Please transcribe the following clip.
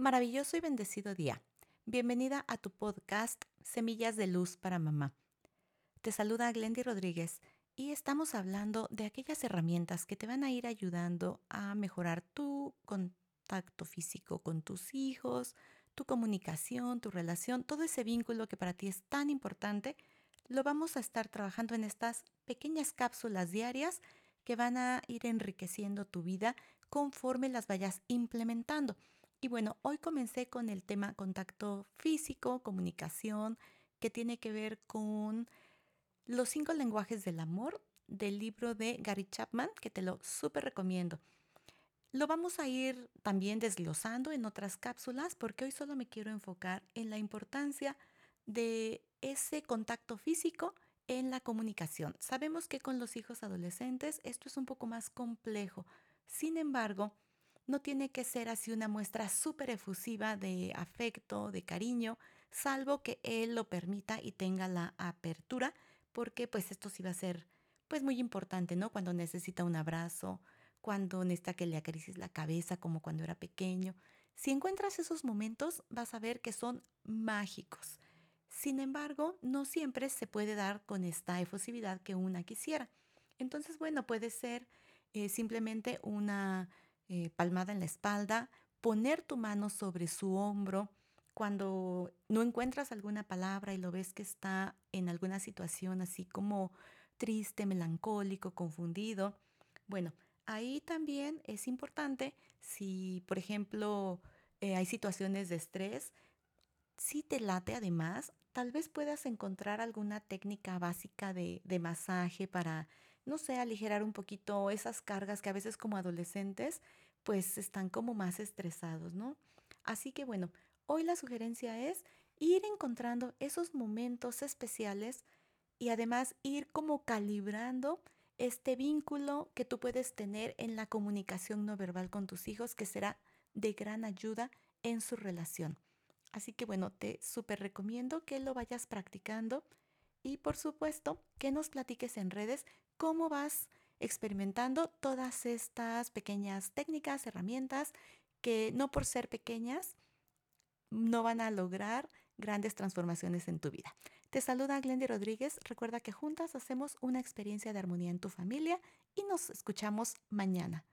Maravilloso y bendecido día. Bienvenida a tu podcast Semillas de Luz para Mamá. Te saluda Glendy Rodríguez y estamos hablando de aquellas herramientas que te van a ir ayudando a mejorar tu contacto físico con tus hijos, tu comunicación, tu relación, todo ese vínculo que para ti es tan importante, lo vamos a estar trabajando en estas pequeñas cápsulas diarias que van a ir enriqueciendo tu vida conforme las vayas implementando. Y bueno, hoy comencé con el tema contacto físico, comunicación, que tiene que ver con los cinco lenguajes del amor del libro de Gary Chapman, que te lo súper recomiendo. Lo vamos a ir también desglosando en otras cápsulas porque hoy solo me quiero enfocar en la importancia de ese contacto físico en la comunicación. Sabemos que con los hijos adolescentes esto es un poco más complejo. Sin embargo, no tiene que ser así una muestra súper efusiva de afecto, de cariño, salvo que él lo permita y tenga la apertura, porque pues esto sí va a ser pues muy importante, ¿no? Cuando necesita un abrazo, cuando necesita que le acaricies la cabeza como cuando era pequeño. Si encuentras esos momentos, vas a ver que son mágicos. Sin embargo, no siempre se puede dar con esta efusividad que una quisiera. Entonces, bueno, puede ser eh, simplemente una eh, palmada en la espalda, poner tu mano sobre su hombro cuando no encuentras alguna palabra y lo ves que está en alguna situación así como triste, melancólico, confundido. Bueno, ahí también es importante si, por ejemplo, eh, hay situaciones de estrés, si te late además, tal vez puedas encontrar alguna técnica básica de, de, masaje para, no sé, aligerar un poquito esas cargas que a veces como adolescentes pues están como más estresados, ¿no? Así que bueno, hoy la sugerencia es ir encontrando esos momentos especiales y además ir como calibrando este vínculo que tú puedes tener en la comunicación no verbal con tus hijos que será de gran ayuda en su relación. Así que bueno, te súper recomiendo que lo vayas practicando y por supuesto que nos platiques en redes cómo vas experimentando todas estas pequeñas técnicas, herramientas que no por ser pequeñas no van a lograr grandes transformaciones en tu vida. Te saluda Glendy Rodríguez. Recuerda que juntas hacemos una experiencia de armonía en tu familia y nos escuchamos mañana.